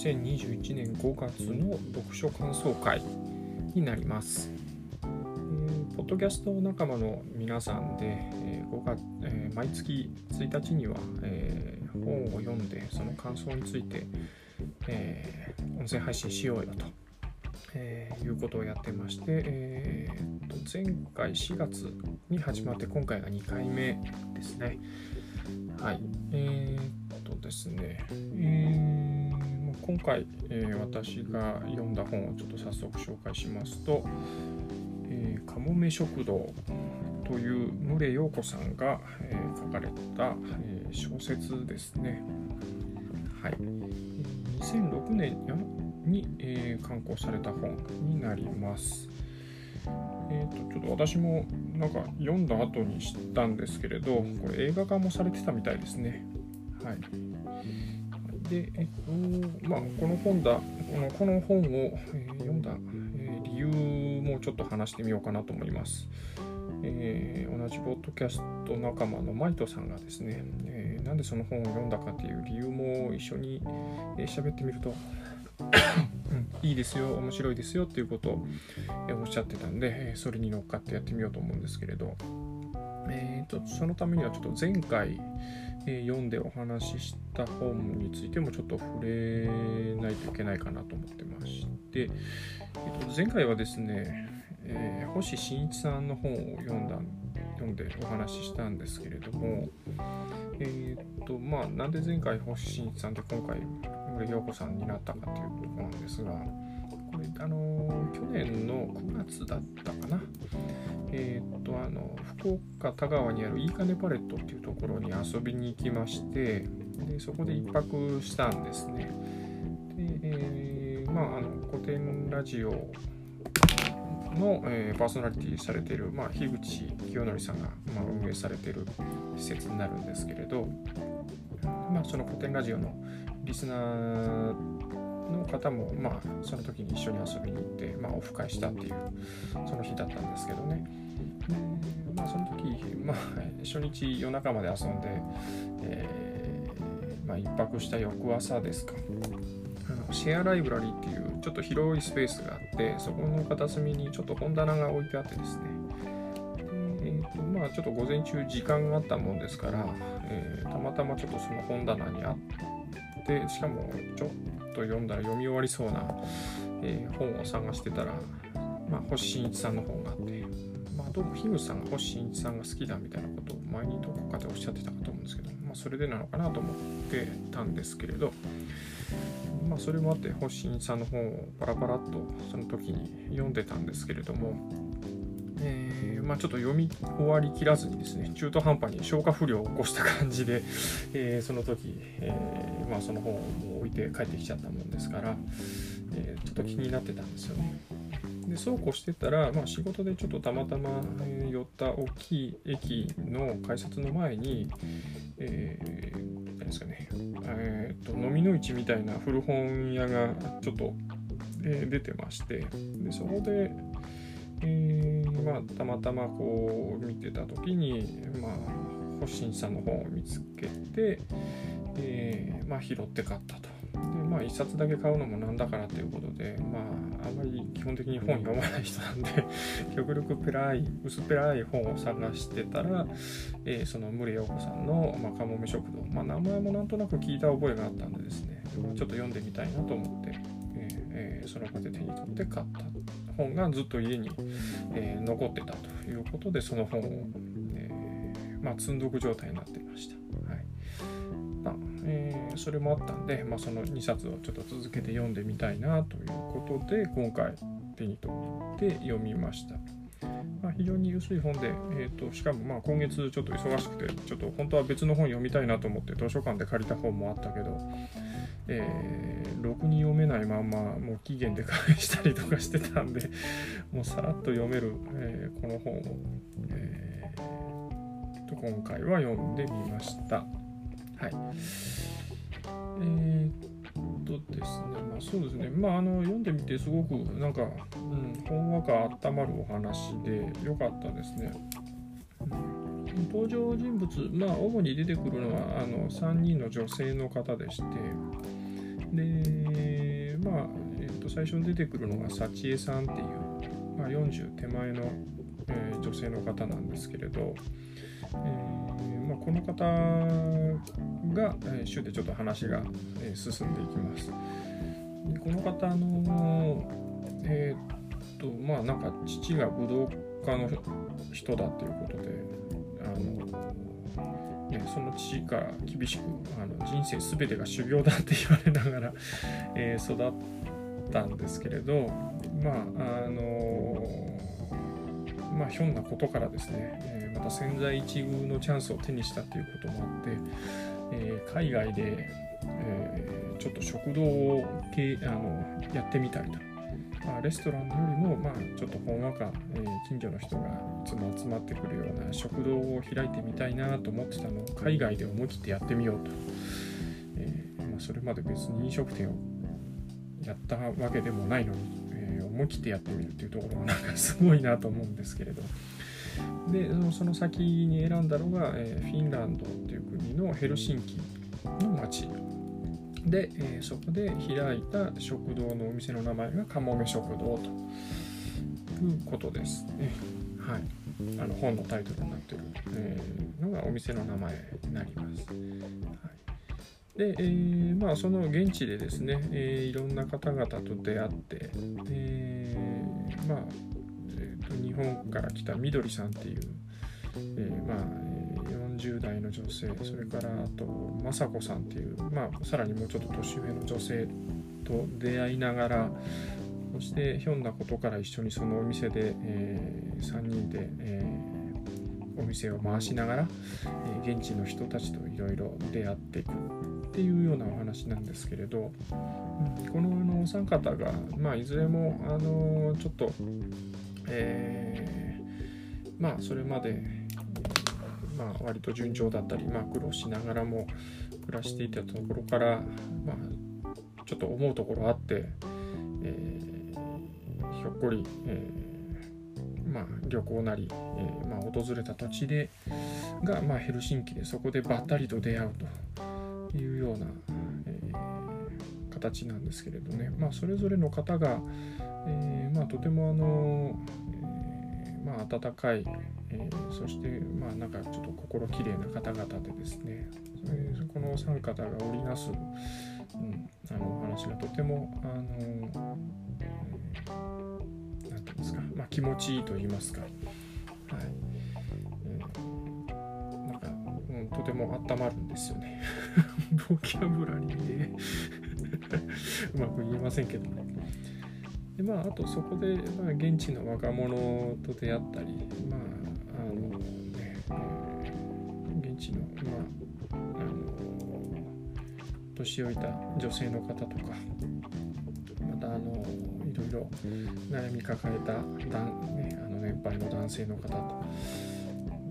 2021年5月の読書感想会になります。えー、ポッドキャスト仲間の皆さんで、えー、5月えー、毎月1日には、え、本を読んでその感想について、え、音声配信しようよと、えいうことをやってまして、えー、と前回4月に始まって今回が2回目ですね。はい。えー、っとですね、えー、今回、えー、私が読んだ本をちょっと早速紹介しますと、えー、かもめ食堂という牟陽子さんが、えー、書かれた、えー、小説ですね。はい。2006年に、えー、刊行された本になります。えーと、ちょっと私もなんか読んだ後に知ったんですけれど、これ映画化もされてたみたいですね。はい。で、えっと、まあ、この本だ、このこの本を、え、読んだ、え、理由もちょっと話してみようかなと思います。えー、同じポッドキャスト仲間のマイトさんがですね、えー、なんでその本を読んだかっていう理由も一緒に喋、えー、ってみると、いいですよ、面白いですよっていうことをおっしゃってたんで、それに乗っかってやってみようと思うんですけれど、えーと、そのためにはちょっと前回、えー、読んでお話しした本についてもちょっと触れないといけないかなと思ってまして、えー、と前回はですね、えー、星新一さんの本を読んだ読んでお話ししたんですけれども、えっ、とまあなんで前回星新一さんで今回森陽子さんになったかというところなんですがこれあの去年の9月だったかなえっ、とあの福岡田川にあるいいかねパレットっていうところに遊びに行きましてでそこで1泊したんですね。で、えー、まああの古典ラジオの、えー、パーソナリティされている、まあ、樋口清則さんが、まあ、運営されている施設になるんですけれど、まあ、その古典ラジオのリスナーの方も、まあ、その時に一緒に遊びに行って、まあ、オフ会したっていうその日だったんですけどね。でまあ、その時、まあ、初日夜中まで遊んで、えー、まあ、一泊した翌朝ですか。あのシェアライブラリーっていうちょっと広いスペースがあってそこの片隅にちょっと本棚が置いてあってですねえーとまあ、ちょっと午前中時間があったもんですから、えー、たまたまちょっとその本棚にあってしかもちょっと読んだら読み終わりそうな、えー、本を探してたら、まあ、星新一さんの本があって、まあ、どうも樋口さんが星新一さんが好きだみたいなことを前にどこかでおっしゃってたかと思うんですけど、まあ、それでなのかなと思ってたんですけれど、まあ、それもあって星新一さんの本をパラパラっとその時に読んでたんですけれども、えー、まあ、ちょっと読み終わりきらずにですね中途半端に消化不良を起こした感じで、えー、その時、えー、まあ、その本をもう置いて帰ってきちゃったもんですから、えちょっと気になってたんですよね。でそうこうしてたら、まあ、仕事でちょっとたまたま、え寄った大きい駅の改札の前に、えー、何ですかね、えーと、飲みの市みたいな古本屋がちょっと、え、出てましてでそこで、えー、まあ、たまたまこう見てた時に、まあ、星新さんの本を見つけて、えー、まあ、拾って買ったと。でまあ1冊だけ買うのもなんだからということでまああまり基本的に本読まない人なんで 極力ペラい薄っぺらい本を探してたら、えー、その森陽子さんの、まあ、かもめ食堂、まあ、名前もなんとなく聞いた覚えがあったんでですねちょっと読んでみたいなと思って、その場で手に取って買った本がずっと家に、えー、残ってたということでその本を、えー、まあ、積んどく状態になっていました。はいまあえー、それもあったんで、まあ、その2冊をちょっと続けて読んでみたいなということで今回手に取って読みました。まあ、非常に薄い本で、えーと、しかもまあ今月ちょっと忙しくてちょっと本当は別の本読みたいなと思って図書館で借りた本もあったけど、えー、ろくに読めないまんまもう期限で返したりとかしてたんでもうさらっと読める、えー、この本を、えー、と今回は読んでみました。はい。えー、っとですね、まあそうですね、まああの読んでみてすごくなんか、うん、ほんわか温まるお話で良かったですね。登場人物、まあ主に出てくるのはあの3人の女性の方でして、で、まあ、えー、と最初に出てくるのが幸恵さんっていう、まあ、40手前の、えー、女性の方なんですけれど、えーまあ、この方が、えー、週でちょっと話が、え、進んでいきます。この方の、えー、っと、まあなんか父が武道家の人だっていうことで、あの、ね、その父から厳しくあの人生全てが修行だって言われながら、えー、育ったんですけれど、まあ、あのまあ、ひょんなことからですね、えー、また潜在一遇のチャンスを手にしたということもあって、えー、海外で、え、ちょっと食堂をけあのやってみたりと、まあ、レストランよりも、まあ、ちょっとほんわか、え近所の人がいつも集まってくるような食堂を開いてみたいなと思ってたのを海外で思い切ってやってみようと、えまあ、それまで別に飲食店をやったわけでもないのにえ思い切ってやってみるっていうところがなんかすごいなと思うんですけれど。でその先に選んだのが、え、フィンランドっていう国のヘルシンキの町で、えー、そこで開いた食堂のお店の名前がかもめ食堂ということですね。はい、あの本のタイトルになってる、えー、のがお店の名前になります。はいで、えー、まあ、その現地でですね、えー、いろんな方々と出会って、えー、まあ、えーと、日本から来たみどりさんっていう、えまあ、40代の女性、それからあと、雅子さんっていう、まあ、さらにもうちょっと年上の女性と出会いながら、そしてひょんなことから一緒にそのお店で、え3人で、えお店を回しながら、え現地の人たちといろいろ出会っていくっていうようなお話なんですけれど、このあのお三方が、まあ、いずれもあのちょっと、えー、まあそれまで、まあ、割と順調だったり、まあ、苦労しながらも暮らしていたところから、まあ、ちょっと思うところあって、えー、ひょっこり、えー、まあ、旅行なり、えー、まあ、訪れた土地でが、まあ、ヘルシンキでそこでばったりと出会うと。いうような、え、形なんですけれどね、まあ、それぞれの方が、えー、まあ、とてもあの、え、まあ、温かい、えそして、まあ、なんかちょっと心きれいな方々でですね、この3方が織りなす、うん、あのお話がとてもあの、えー、ていうんですか、まあ、気持ちいいと言いますか、はいえー、なんか、うん、とても温まるんですよね。ボキャブラリーで うまく言えませんけどね。でまあ、あとそこで、まあ、現地の若者と出会ったり、まあえー、現地の,、まあ、あの年老いた女性の方とかまたあのいろいろ悩み抱えた、ね、あの年配の男性の方と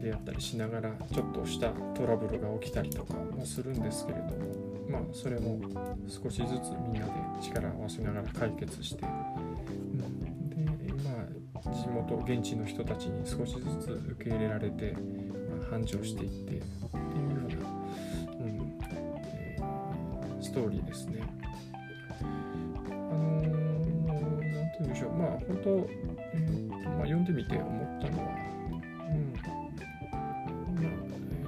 出会ったりしながらちょっとしたトラブルが起きたりとかもするんですけれどもまあそれも少しずつみんなで力を合わせながら解決して、うん、でまあ地元現地の人たちに少しずつ受け入れられて、繁盛していってっていうような、うんえー、ストーリーですね。あのー、なんて言うんでしょう。まあ本当、えーまあ、読んでみて思ったのはうん。まあえ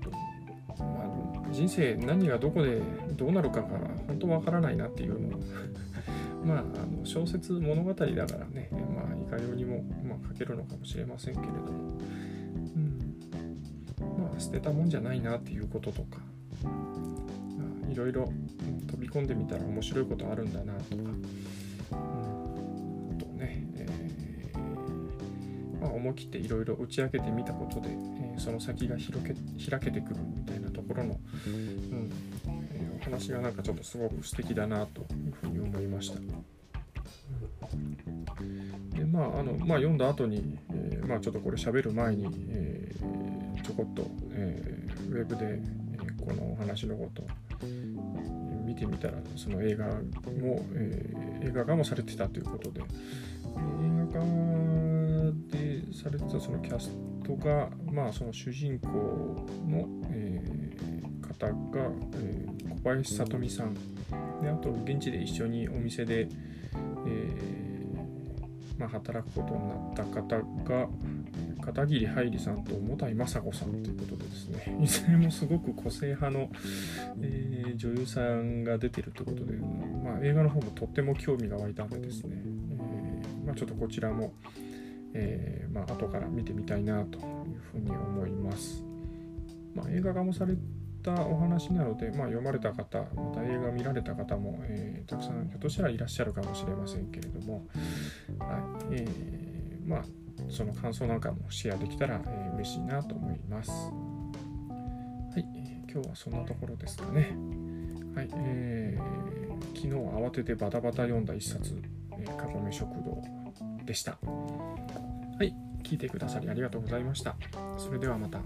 ーとまあ人生何がどこでどうなるかが本当わからないなっていうのを まあ、あの小説物語だからね、まあ、いかようにも、まあ、書けるのかもしれませんけれども、捨てたもんじゃないなっていうこととか、いろいろ飛び込んでみたら面白いことあるんだなとか、うん、あとね、えー、まあ、思い切っていろいろ打ち明けてみたことで、えー、その先が広け開けてくるみたいなところの、うんえー、お話がなんかちょっとすごく素敵だなというふうに思いました。でまああのまあ、読んだ後に、えー、まあ、ちょっとこれ喋る前に、えー、ちょこっと、えー、ウェブで、えこのお話のこと見てみたらその映画も、え映画化もされてたということで映画化でされてたそのキャストが、まあ、その主人公の、えー、方が、えー、小林さとみさん。であと現地で一緒にお店で、えー、まあ、働くことになった方が片桐はいりさんと重たい雅子さんということでですねいずれもすごく個性派の、えー、女優さんが出てるということで、まあ、映画の方もとっても興味が湧いたんでですね、えー、まあ、ちょっとこちらも、えー、まあ後から見てみたいなというふうに思います。まあ、映画化もされたお話なので、まあ、読まれた方、また映画見られた方も、えー、たくさんひょっとしたらいらっしゃるかもしれませんけれども、はいえー、まあその感想なんかもシェアできたら、えー、嬉しいなと思います。はい、えー、今日はそんなところですかね。はい、えー、昨日慌ててバタバタ読んだ一冊、えー、かごめ食堂でした。はい、聞いてくださりありがとうございました。それではまた。